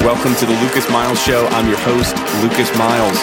Welcome to the Lucas Miles Show. I'm your host, Lucas Miles.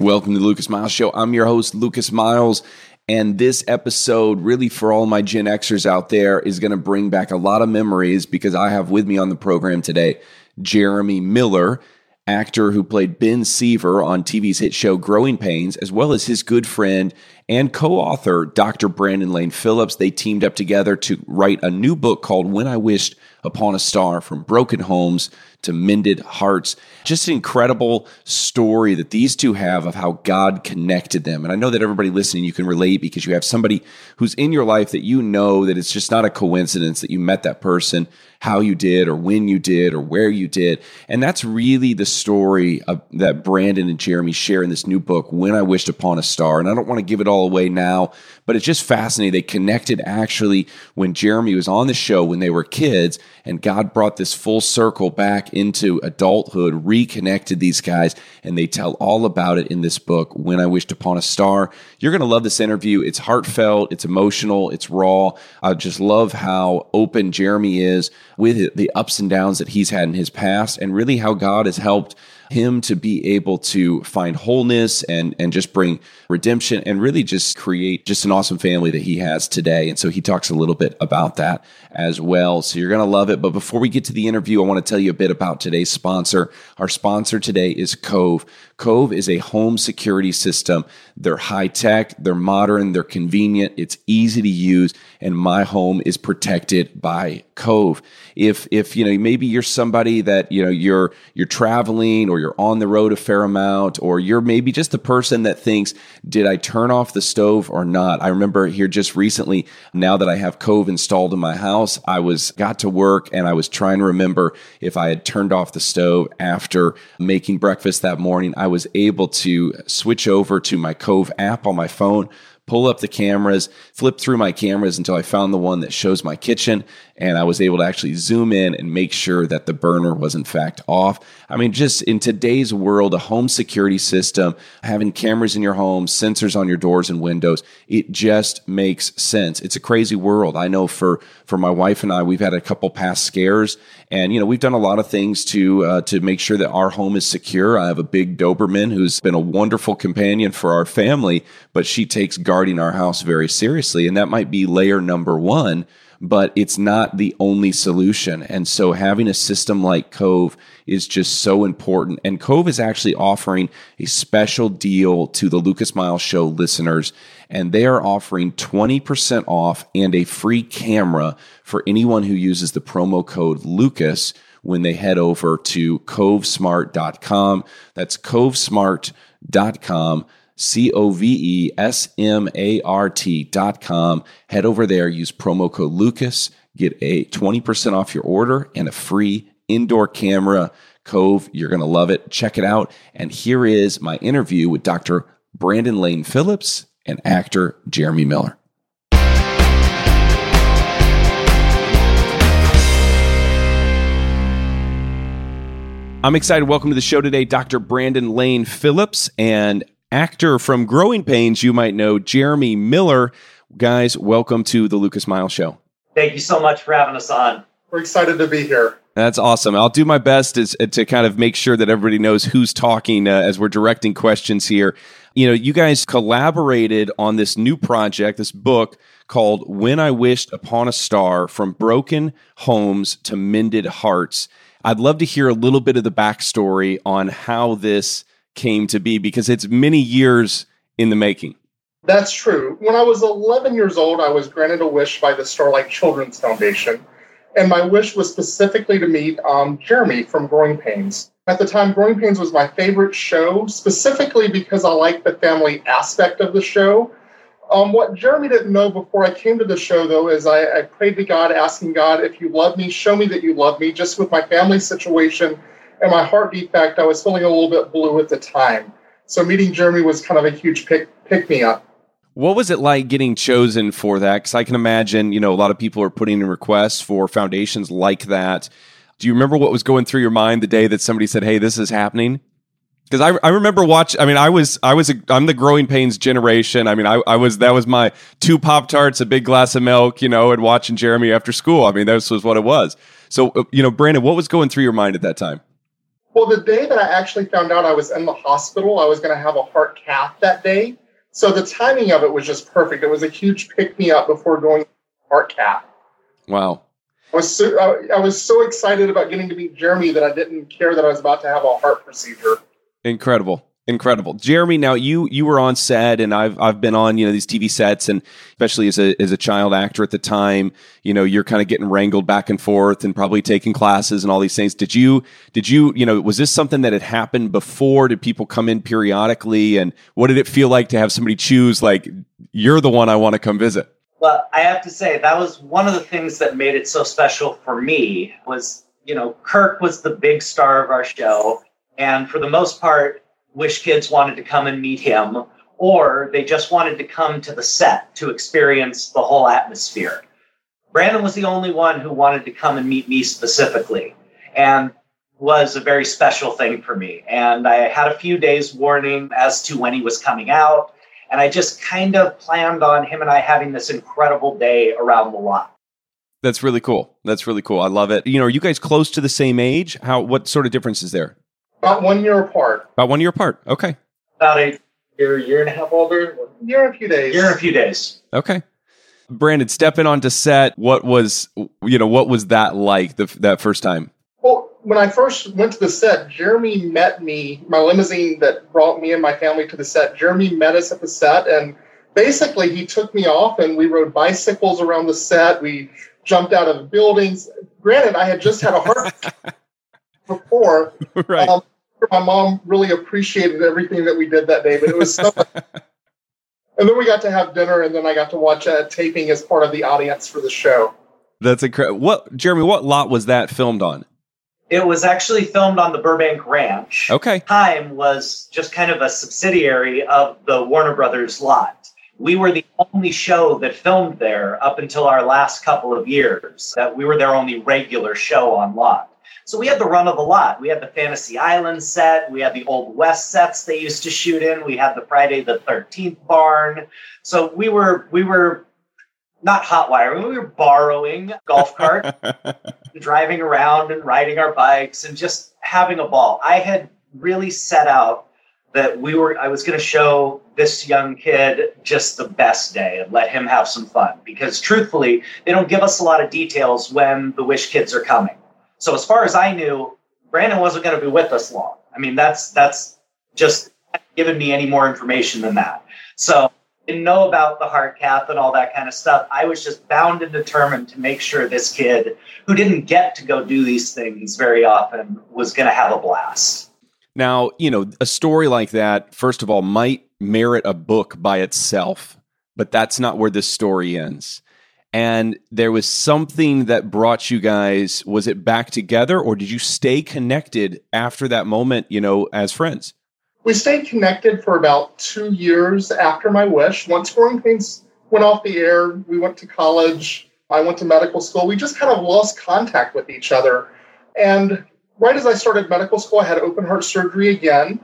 Welcome to the Lucas Miles Show. I'm your host, Lucas Miles. And this episode, really for all my Gen Xers out there, is going to bring back a lot of memories because I have with me on the program today Jeremy Miller, actor who played Ben Seaver on TV's hit show Growing Pains, as well as his good friend and co author, Dr. Brandon Lane Phillips. They teamed up together to write a new book called When I Wished Upon a Star From Broken Homes to Mended Hearts. Just an incredible story that these two have of how God connected them. And I know that everybody listening, you can relate because you have somebody who's in your life that you know that it's just not a coincidence that you met that person, how you did, or when you did, or where you did. And that's really the story of, that Brandon and Jeremy share in this new book, When I Wished Upon a Star. And I don't want to give it all away now, but it's just fascinating. They connected actually when Jeremy was on the show when they were kids, and God brought this full circle back into adulthood, reconnected these guys, and they tell all about it in this book, When I Wished Upon a Star. You're going to love this interview. It's heartfelt, it's emotional, it's raw. I just love how open Jeremy is with the ups and downs that he's had in his past, and really how God has helped him to be able to find wholeness and and just bring redemption and really just create just an awesome family that he has today. And so he talks a little bit about that as well. So you're going to love it. But before we get to the interview, I want to tell you a bit about today's sponsor. Our sponsor today is Cove. Cove is a home security system. They're high tech, they're modern, they're convenient, it's easy to use, and my home is protected by Cove. If if you know maybe you're somebody that you know you're you're traveling or you're on the road a fair amount, or you're maybe just the person that thinks, did I turn off the stove or not? I remember here just recently, now that I have Cove installed in my house, I was got to work and I was trying to remember if I had turned off the stove after making breakfast that morning. I was able to switch over to my Cove app on my phone, pull up the cameras, flip through my cameras until I found the one that shows my kitchen. And I was able to actually zoom in and make sure that the burner was in fact off. I mean, just in today's world, a home security system, having cameras in your home, sensors on your doors and windows, it just makes sense. It's a crazy world. I know for, for my wife and I, we've had a couple past scares and, you know, we've done a lot of things to, uh, to make sure that our home is secure. I have a big Doberman who's been a wonderful companion for our family, but she takes guarding our house very seriously. And that might be layer number one but it's not the only solution. And so having a system like Cove is just so important. And Cove is actually offering a special deal to the Lucas Miles Show listeners. And they are offering 20% off and a free camera for anyone who uses the promo code Lucas when they head over to covesmart.com. That's covesmart.com. C O V E S M A R T dot com. Head over there, use promo code Lucas, get a 20% off your order and a free indoor camera. Cove, you're going to love it. Check it out. And here is my interview with Dr. Brandon Lane Phillips and actor Jeremy Miller. I'm excited. Welcome to the show today, Dr. Brandon Lane Phillips and actor from Growing Pains, you might know Jeremy Miller. Guys, welcome to the Lucas Miles Show. Thank you so much for having us on. We're excited to be here. That's awesome. I'll do my best as, to kind of make sure that everybody knows who's talking uh, as we're directing questions here. You know, you guys collaborated on this new project, this book called When I Wished Upon a Star From Broken Homes to Mended Hearts. I'd love to hear a little bit of the backstory on how this came to be because it's many years in the making. That's true. When I was 11 years old, I was granted a wish by the Starlight Children's Foundation. And my wish was specifically to meet um, Jeremy from Growing Pains. At the time, Growing Pains was my favorite show, specifically because I liked the family aspect of the show. Um, what Jeremy didn't know before I came to the show, though, is I, I prayed to God, asking God, if you love me, show me that you love me, just with my family situation and my heart defect, I was feeling a little bit blue at the time. So meeting Jeremy was kind of a huge pick pick me up. What was it like getting chosen for that? Because I can imagine, you know, a lot of people are putting in requests for foundations like that. Do you remember what was going through your mind the day that somebody said, "Hey, this is happening"? because I, I remember watch I mean I was I was a, I'm the growing pains generation I mean I, I was that was my two pop tarts a big glass of milk you know and watching Jeremy after school I mean this was what it was so uh, you know Brandon what was going through your mind at that time well the day that I actually found out I was in the hospital I was going to have a heart cath that day. So the timing of it was just perfect. It was a huge pick me up before going heart cath. Wow. I was so, I, I was so excited about getting to meet Jeremy that I didn't care that I was about to have a heart procedure. Incredible. Incredible. Jeremy, now you you were on set and I've I've been on, you know, these TV sets and especially as a as a child actor at the time, you know, you're kind of getting wrangled back and forth and probably taking classes and all these things. Did you did you, you know, was this something that had happened before? Did people come in periodically and what did it feel like to have somebody choose like you're the one I want to come visit? Well, I have to say that was one of the things that made it so special for me was, you know, Kirk was the big star of our show and for the most part, Wish kids wanted to come and meet him, or they just wanted to come to the set to experience the whole atmosphere. Brandon was the only one who wanted to come and meet me specifically, and was a very special thing for me. And I had a few days warning as to when he was coming out, and I just kind of planned on him and I having this incredible day around the lot. That's really cool. That's really cool. I love it. You know, are you guys close to the same age? How what sort of difference is there? About one year apart. About one year apart. Okay. About a year, year and a half older. Year and a few days. Year and a few days. Okay. Brandon, stepping onto set, what was you know what was that like the, that first time? Well, when I first went to the set, Jeremy met me. My limousine that brought me and my family to the set. Jeremy met us at the set, and basically he took me off, and we rode bicycles around the set. We jumped out of buildings. Granted, I had just had a heart before, right. Um, my mom really appreciated everything that we did that day, but it was so And then we got to have dinner, and then I got to watch a taping as part of the audience for the show. That's incredible. What, Jeremy? What lot was that filmed on? It was actually filmed on the Burbank Ranch. Okay. Time was just kind of a subsidiary of the Warner Brothers lot. We were the only show that filmed there up until our last couple of years. That we were their only regular show on lot. So we had the run of the lot. We had the Fantasy Island set. We had the Old West sets they used to shoot in. We had the Friday the Thirteenth barn. So we were we were not hot wiring. We were borrowing golf cart, driving around and riding our bikes and just having a ball. I had really set out that we were I was going to show this young kid just the best day and let him have some fun because truthfully, they don't give us a lot of details when the Wish kids are coming. So as far as I knew, Brandon wasn't going to be with us long. I mean, that's that's just given me any more information than that. So didn't know about the heart cath and all that kind of stuff. I was just bound and determined to make sure this kid, who didn't get to go do these things very often, was going to have a blast. Now, you know, a story like that, first of all, might merit a book by itself, but that's not where this story ends and there was something that brought you guys was it back together or did you stay connected after that moment you know as friends? We stayed connected for about two years after my wish. Once growing pains went off the air we went to college i went to medical school. We just kind of lost contact with each other. And right as i started medical school i had open heart surgery again.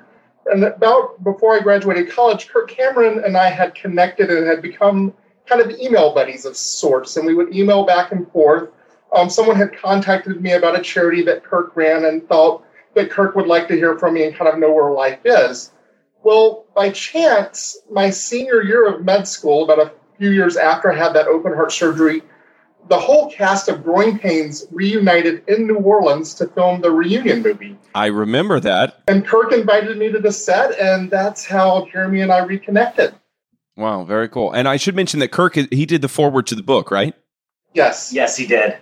And about before i graduated college kirk cameron and i had connected and had become kind of email buddies of sorts, and we would email back and forth. Um, someone had contacted me about a charity that Kirk ran and thought that Kirk would like to hear from me and kind of know where life is. Well, by chance, my senior year of med school, about a few years after I had that open heart surgery, the whole cast of Growing Pains reunited in New Orleans to film the reunion movie. I remember that. And Kirk invited me to the set, and that's how Jeremy and I reconnected. Wow, very cool. And I should mention that Kirk he did the foreword to the book, right? Yes. Yes, he did.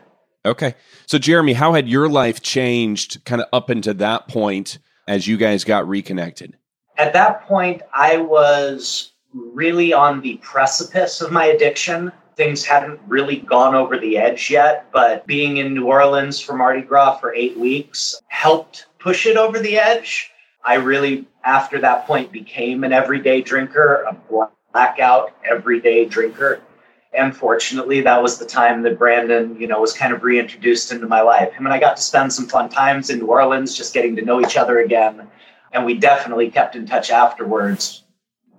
Okay. So Jeremy, how had your life changed kind of up into that point as you guys got reconnected? At that point, I was really on the precipice of my addiction. Things hadn't really gone over the edge yet, but being in New Orleans for Mardi Gras for eight weeks helped push it over the edge. I really, after that point, became an everyday drinker, a blackout everyday drinker. And fortunately, that was the time that Brandon, you know, was kind of reintroduced into my life. Him and I got to spend some fun times in New Orleans, just getting to know each other again. And we definitely kept in touch afterwards.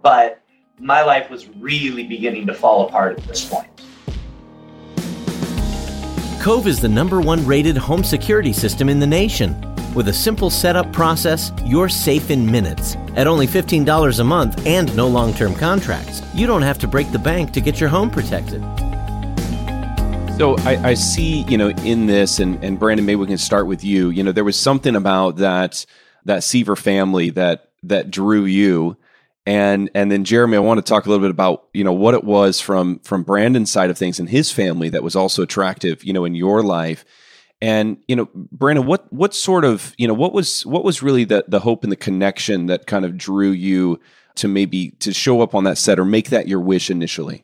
But my life was really beginning to fall apart at this point. Cove is the number one rated home security system in the nation. With a simple setup process, you're safe in minutes. At only $15 a month and no long term contracts, you don't have to break the bank to get your home protected. So I, I, see, you know, in this, and, and Brandon, maybe we can start with you. You know, there was something about that that Seaver family that that drew you, and and then Jeremy, I want to talk a little bit about you know what it was from from Brandon's side of things and his family that was also attractive, you know, in your life. And you know, Brandon, what what sort of you know what was what was really the the hope and the connection that kind of drew you to maybe to show up on that set or make that your wish initially?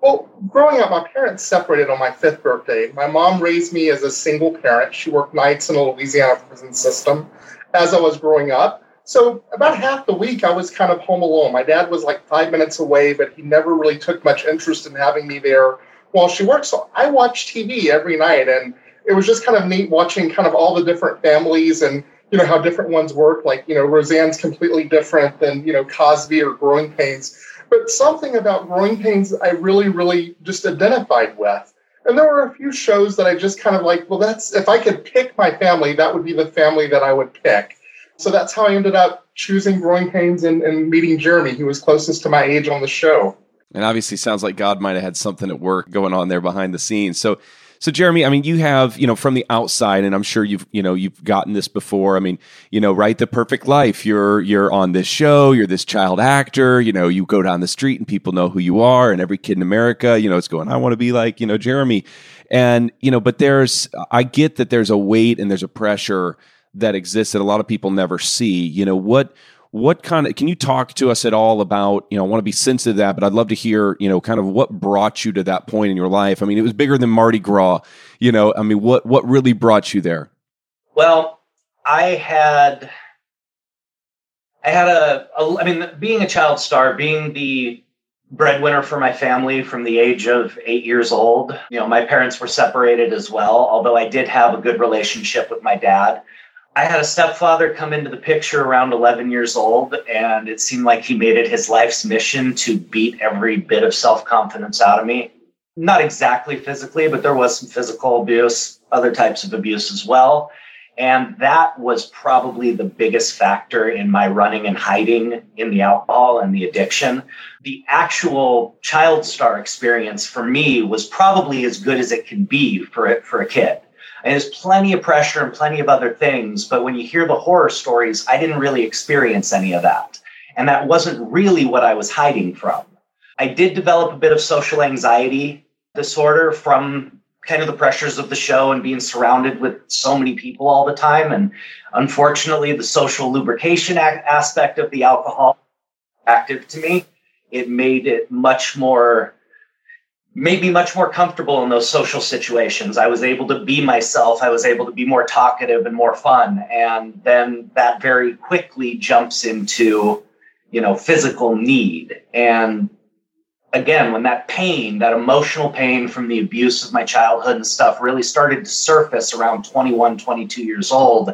Well, growing up, my parents separated on my fifth birthday. My mom raised me as a single parent. She worked nights in the Louisiana prison system as I was growing up. So, about half the week, I was kind of home alone. My dad was like five minutes away, but he never really took much interest in having me there while she worked. So, I watched TV every night, and it was just kind of neat watching kind of all the different families and you know how different ones work. Like, you know, Roseanne's completely different than, you know, Cosby or Growing Pains but something about growing pains I really, really just identified with. And there were a few shows that I just kind of like, well, that's if I could pick my family, that would be the family that I would pick. So that's how I ended up choosing Growing Pains and, and meeting Jeremy. He was closest to my age on the show. And obviously, sounds like God might have had something at work going on there behind the scenes. So, so Jeremy, I mean, you have, you know, from the outside, and I'm sure you've, you know, you've gotten this before. I mean, you know, write the perfect life. You're you're on this show, you're this child actor, you know, you go down the street and people know who you are, and every kid in America, you know, it's going, I want to be like, you know, Jeremy. And, you know, but there's I get that there's a weight and there's a pressure that exists that a lot of people never see. You know, what what kind of can you talk to us at all about you know i want to be sensitive to that but i'd love to hear you know kind of what brought you to that point in your life? I mean it was bigger than mardi gras you know i mean what what really brought you there? Well i had i had a, a i mean being a child star being the breadwinner for my family from the age of eight years old you know my parents were separated as well although i did have a good relationship with my dad I had a stepfather come into the picture around 11 years old, and it seemed like he made it his life's mission to beat every bit of self confidence out of me. Not exactly physically, but there was some physical abuse, other types of abuse as well. And that was probably the biggest factor in my running and hiding in the alcohol and the addiction. The actual child star experience for me was probably as good as it can be for it for a kid and there's plenty of pressure and plenty of other things. But when you hear the horror stories, I didn't really experience any of that. And that wasn't really what I was hiding from. I did develop a bit of social anxiety disorder from kind of the pressures of the show and being surrounded with so many people all the time. And unfortunately, the social lubrication aspect of the alcohol active to me. It made it much more made me much more comfortable in those social situations. I was able to be myself. I was able to be more talkative and more fun. And then that very quickly jumps into, you know, physical need. And again, when that pain, that emotional pain from the abuse of my childhood and stuff really started to surface around 21, 22 years old,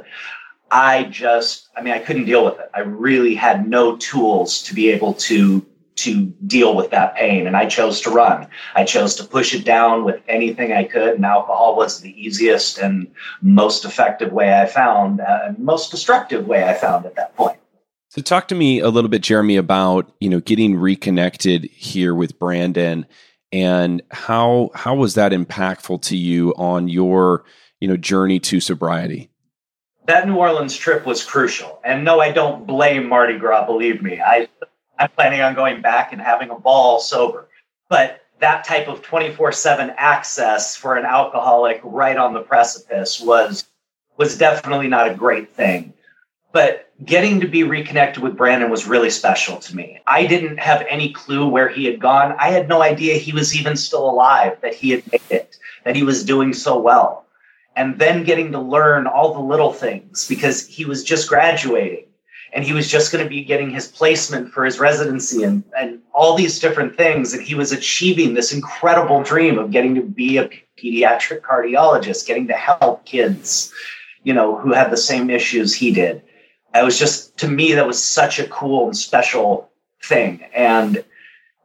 I just, I mean, I couldn't deal with it. I really had no tools to be able to to deal with that pain. And I chose to run. I chose to push it down with anything I could. And alcohol was the easiest and most effective way I found, uh, and most destructive way I found at that point. So talk to me a little bit, Jeremy, about, you know, getting reconnected here with Brandon and how how was that impactful to you on your, you know, journey to sobriety? That New Orleans trip was crucial. And no, I don't blame Mardi Gras, believe me. I I'm planning on going back and having a ball sober. But that type of 24 7 access for an alcoholic right on the precipice was was definitely not a great thing. But getting to be reconnected with Brandon was really special to me. I didn't have any clue where he had gone. I had no idea he was even still alive, that he had made it, that he was doing so well. And then getting to learn all the little things because he was just graduating and he was just going to be getting his placement for his residency and, and all these different things. And he was achieving this incredible dream of getting to be a pediatric cardiologist, getting to help kids, you know, who had the same issues he did. It was just, to me, that was such a cool and special thing. And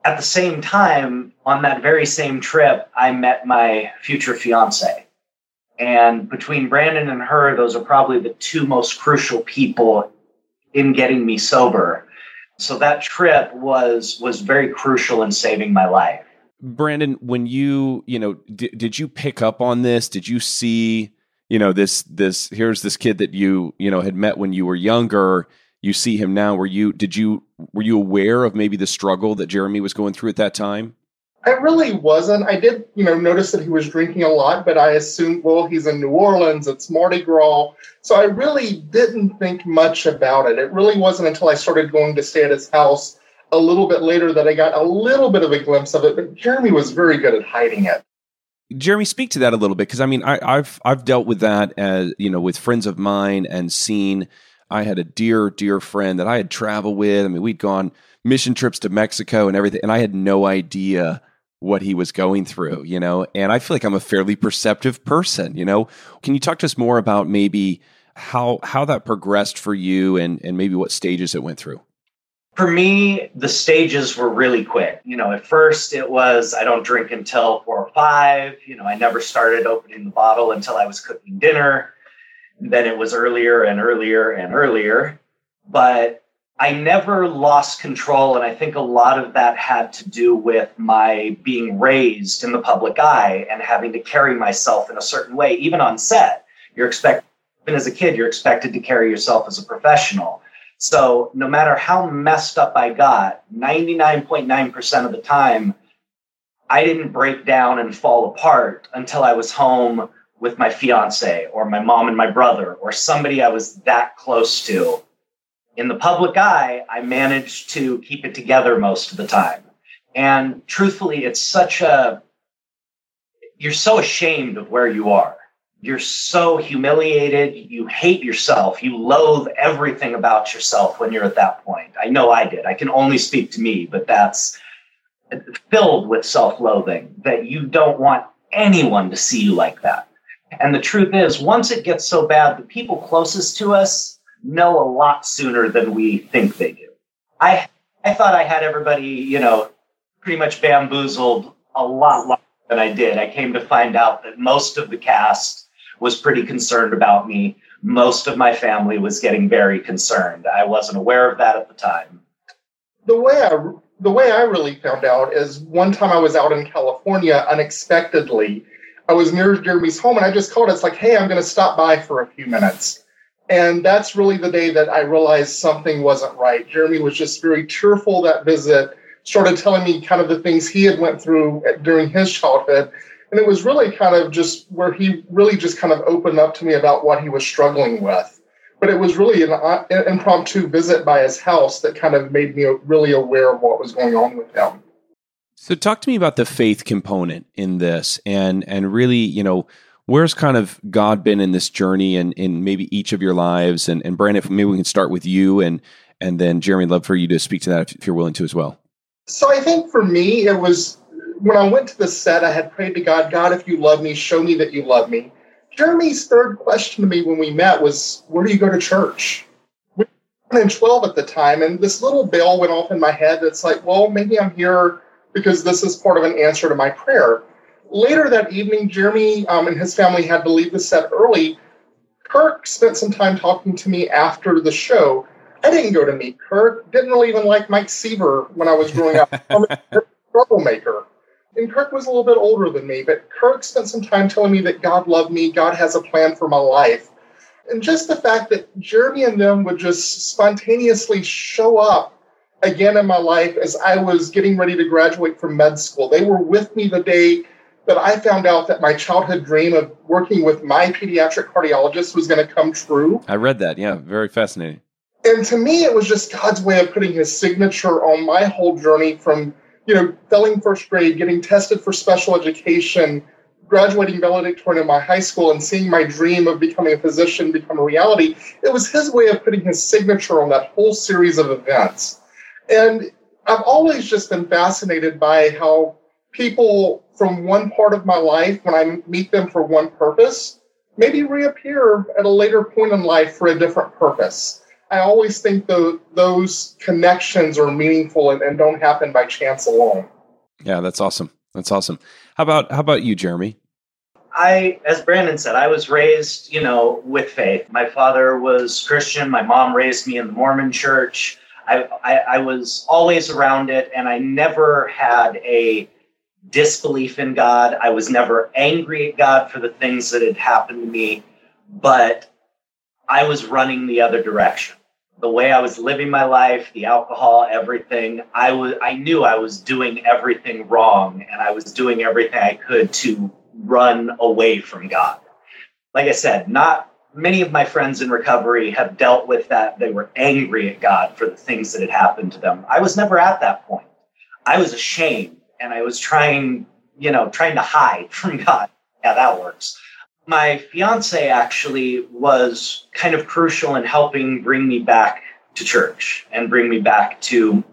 at the same time, on that very same trip, I met my future fiance. And between Brandon and her, those are probably the two most crucial people in getting me sober. So that trip was was very crucial in saving my life. Brandon, when you, you know, d- did you pick up on this? Did you see, you know, this this here's this kid that you, you know, had met when you were younger you see him now were you did you were you aware of maybe the struggle that jeremy was going through at that time i really wasn't. I did you know notice that he was drinking a lot but i assumed well he's in new orleans it's mardi gras. So i really didn't think much about it. It really wasn't until i started going to stay at his house a little bit later that i got a little bit of a glimpse of it but jeremy was very good at hiding it. Jeremy, speak to that a little bit because I mean, I, I've I've dealt with that as you know with friends of mine and seen I had a dear, dear friend that I had traveled with. I mean, we'd gone mission trips to Mexico and everything, and I had no idea what he was going through, you know. And I feel like I'm a fairly perceptive person, you know. Can you talk to us more about maybe how how that progressed for you and and maybe what stages it went through? For me, the stages were really quick. You know, at first it was I don't drink until four or five. You know, I never started opening the bottle until I was cooking dinner then it was earlier and earlier and earlier. But I never lost control. And I think a lot of that had to do with my being raised in the public eye and having to carry myself in a certain way, even on set. You're expected, even as a kid, you're expected to carry yourself as a professional. So no matter how messed up I got, 99.9% of the time, I didn't break down and fall apart until I was home with my fiance or my mom and my brother or somebody I was that close to. In the public eye, I manage to keep it together most of the time. And truthfully, it's such a, you're so ashamed of where you are. You're so humiliated. You hate yourself. You loathe everything about yourself when you're at that point. I know I did. I can only speak to me, but that's filled with self loathing that you don't want anyone to see you like that. And the truth is, once it gets so bad, the people closest to us know a lot sooner than we think they do. I I thought I had everybody, you know, pretty much bamboozled a lot longer than I did. I came to find out that most of the cast was pretty concerned about me. Most of my family was getting very concerned. I wasn't aware of that at the time. The way I the way I really found out is one time I was out in California unexpectedly I was near Jeremy's home and I just called. It's like, hey, I'm going to stop by for a few minutes. And that's really the day that I realized something wasn't right. Jeremy was just very cheerful that visit, started telling me kind of the things he had went through during his childhood. And it was really kind of just where he really just kind of opened up to me about what he was struggling with. But it was really an uh, impromptu visit by his house that kind of made me really aware of what was going on with him. So talk to me about the faith component in this and and really, you know, where's kind of God been in this journey and in maybe each of your lives and and Brandon, maybe we can start with you and and then Jeremy, love for you to speak to that if, if you're willing to as well. So I think for me it was when I went to the set, I had prayed to God, God, if you love me, show me that you love me. Jeremy's third question to me when we met was, Where do you go to church? We were in 12 at the time, and this little bell went off in my head that's like, Well, maybe I'm here because this is part of an answer to my prayer. Later that evening, Jeremy um, and his family had to leave the set early. Kirk spent some time talking to me after the show. I didn't go to meet Kirk. Didn't really even like Mike Seaver when I was growing up. I'm a troublemaker. And Kirk was a little bit older than me, but Kirk spent some time telling me that God loved me, God has a plan for my life. And just the fact that Jeremy and them would just spontaneously show up again in my life as I was getting ready to graduate from med school. They were with me the day that I found out that my childhood dream of working with my pediatric cardiologist was going to come true. I read that. Yeah, very fascinating. And to me, it was just God's way of putting his signature on my whole journey from, you know, failing first grade, getting tested for special education, graduating valedictorian in my high school, and seeing my dream of becoming a physician become a reality. It was his way of putting his signature on that whole series of events. And I've always just been fascinated by how people from one part of my life, when I meet them for one purpose, maybe reappear at a later point in life for a different purpose. I always think the, those connections are meaningful and, and don't happen by chance alone. Yeah, that's awesome. That's awesome. How about how about you, Jeremy? I, as Brandon said, I was raised, you know, with faith. My father was Christian. My mom raised me in the Mormon church. I, I, I was always around it, and I never had a disbelief in God. I was never angry at God for the things that had happened to me, but I was running the other direction. The way I was living my life, the alcohol, everything, I was I knew I was doing everything wrong and I was doing everything I could to run away from God. Like I said, not many of my friends in recovery have dealt with that. They were angry at God for the things that had happened to them. I was never at that point. I was ashamed and I was trying, you know, trying to hide from God. Yeah, that works. My fiance actually was kind of crucial in helping bring me back to church and bring me back to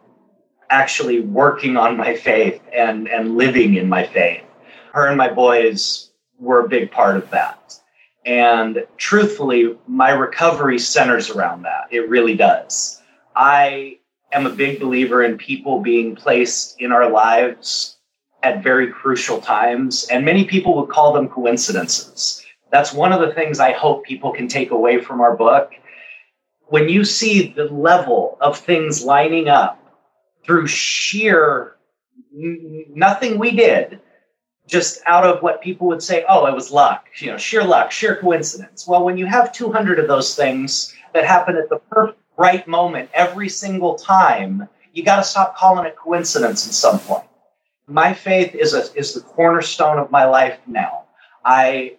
actually working on my faith and, and living in my faith. Her and my boys were a big part of that. And truthfully, my recovery centers around that. It really does. I am a big believer in people being placed in our lives at very crucial times, and many people would call them coincidences. That's one of the things I hope people can take away from our book. When you see the level of things lining up through sheer nothing we did, just out of what people would say, oh, it was luck, you know, sheer luck, sheer coincidence. Well, when you have 200 of those things that happen at the perfect right moment every single time, you got to stop calling it coincidence at some point. My faith is a, is the cornerstone of my life now. I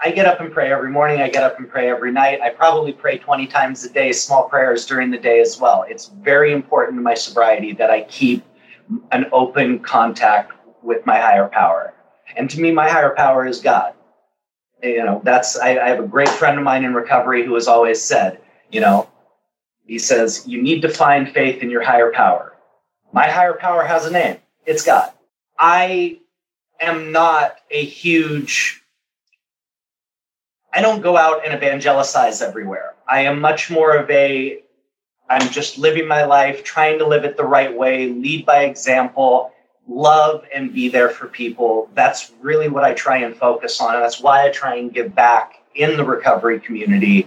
I get up and pray every morning. I get up and pray every night. I probably pray 20 times a day, small prayers during the day as well. It's very important to my sobriety that I keep an open contact with my higher power. And to me, my higher power is God. You know, that's, I, I have a great friend of mine in recovery who has always said, you know, he says, you need to find faith in your higher power. My higher power has a name. It's God. I am not a huge, I don't go out and evangelize everywhere. I am much more of a, I'm just living my life, trying to live it the right way, lead by example, love and be there for people. That's really what I try and focus on. And that's why I try and give back in the recovery community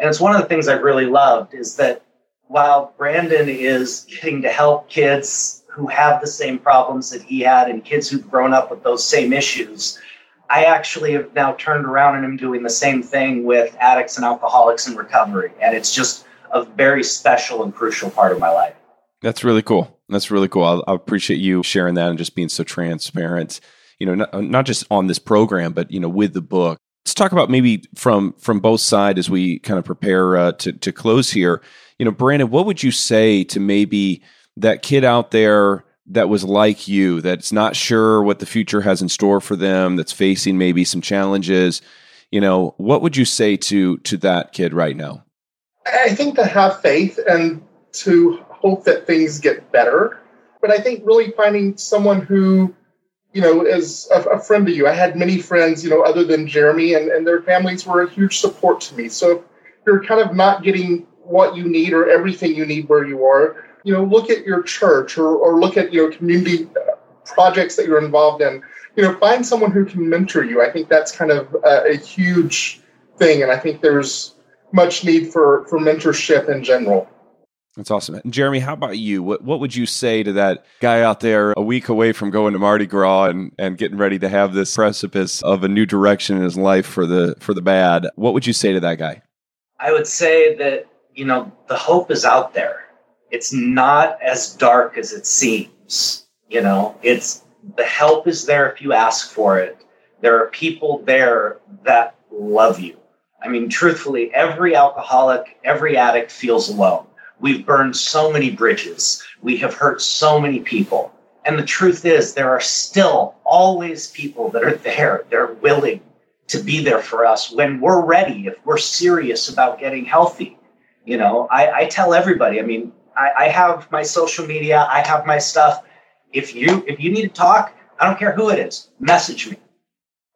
and it's one of the things I've really loved is that while Brandon is getting to help kids who have the same problems that he had and kids who've grown up with those same issues, I actually have now turned around and am doing the same thing with addicts and alcoholics in recovery. And it's just a very special and crucial part of my life. That's really cool. That's really cool. I, I appreciate you sharing that and just being so transparent. You know, not, not just on this program, but you know, with the book. Let's talk about maybe from from both sides as we kind of prepare uh, to to close here. You know, Brandon, what would you say to maybe that kid out there that was like you, that's not sure what the future has in store for them, that's facing maybe some challenges? You know, what would you say to to that kid right now? I think to have faith and to hope that things get better. But I think really finding someone who you know, as a, a, friend to you. I had many friends, you know, other than Jeremy, and, and their families were a huge support to me. So if you're kind of not getting what you need or everything you need where you are, you know, look at your church or, or look at, you know, community uh, projects that you're involved in. You know, find someone who can mentor you. I think that's kind of a, a huge thing. And I think there's much need for, for mentorship in general. That's awesome. And Jeremy, how about you? What what would you say to that guy out there a week away from going to Mardi Gras and, and getting ready to have this precipice of a new direction in his life for the for the bad? What would you say to that guy? I would say that, you know, the hope is out there. It's not as dark as it seems. You know, it's the help is there if you ask for it. There are people there that love you. I mean, truthfully, every alcoholic, every addict feels alone We've burned so many bridges. We have hurt so many people. And the truth is, there are still always people that are there. They're willing to be there for us when we're ready, if we're serious about getting healthy. You know, I, I tell everybody, I mean, I, I have my social media, I have my stuff. If you if you need to talk, I don't care who it is, message me.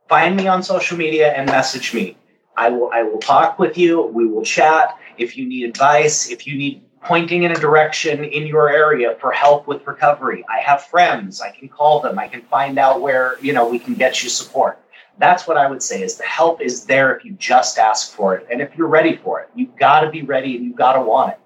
Find me on social media and message me. I will I will talk with you. We will chat. if you need advice, if you need pointing in a direction in your area for help with recovery. I have friends. I can call them. I can find out where, you know, we can get you support. That's what I would say is the help is there if you just ask for it. And if you're ready for it, you've got to be ready and you've got to want it.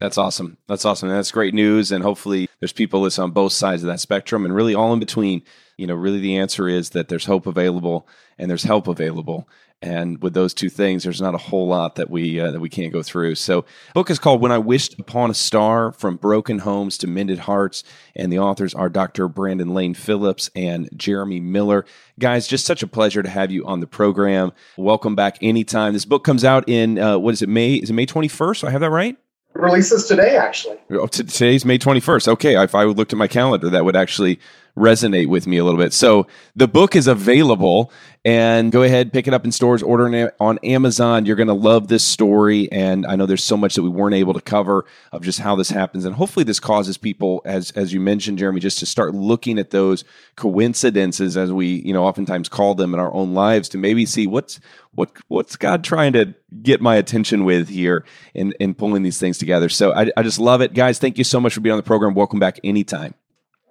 That's awesome. That's awesome. That's great news. And hopefully there's people that's on both sides of that spectrum and really all in between. You know, really the answer is that there's hope available and there's help available. And with those two things, there's not a whole lot that we uh, that we can't go through. So, book is called "When I Wished Upon a Star: From Broken Homes to Mended Hearts," and the authors are Dr. Brandon Lane Phillips and Jeremy Miller. Guys, just such a pleasure to have you on the program. Welcome back anytime. This book comes out in uh, what is it? May is it May 21st? I have that right? Releases today, actually. Oh, t- today's May 21st. Okay, if I looked at my calendar, that would actually resonate with me a little bit. So the book is available and go ahead, pick it up in stores, order it on Amazon. You're going to love this story. And I know there's so much that we weren't able to cover of just how this happens. And hopefully this causes people, as, as you mentioned, Jeremy, just to start looking at those coincidences as we, you know, oftentimes call them in our own lives to maybe see what's, what, what's God trying to get my attention with here in, in pulling these things together. So I, I just love it. Guys, thank you so much for being on the program. Welcome back anytime.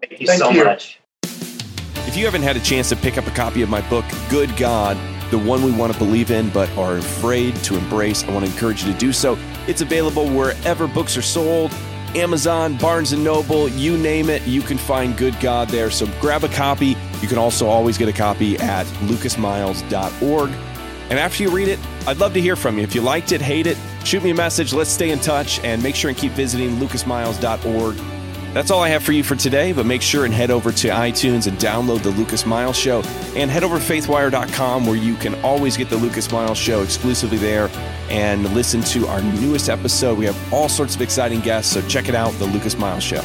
Thank you Thank so you. much. If you haven't had a chance to pick up a copy of my book, Good God, the one we want to believe in but are afraid to embrace, I want to encourage you to do so. It's available wherever books are sold. Amazon, Barnes and Noble, you name it, you can find Good God there. So grab a copy. You can also always get a copy at lucasmiles.org. And after you read it, I'd love to hear from you. If you liked it, hate it, shoot me a message. Let's stay in touch and make sure and keep visiting lucasmiles.org. That's all I have for you for today, but make sure and head over to iTunes and download the Lucas Miles Show and head over to faithwire.com where you can always get the Lucas Miles Show exclusively there and listen to our newest episode. We have all sorts of exciting guests, so check it out, the Lucas Miles Show.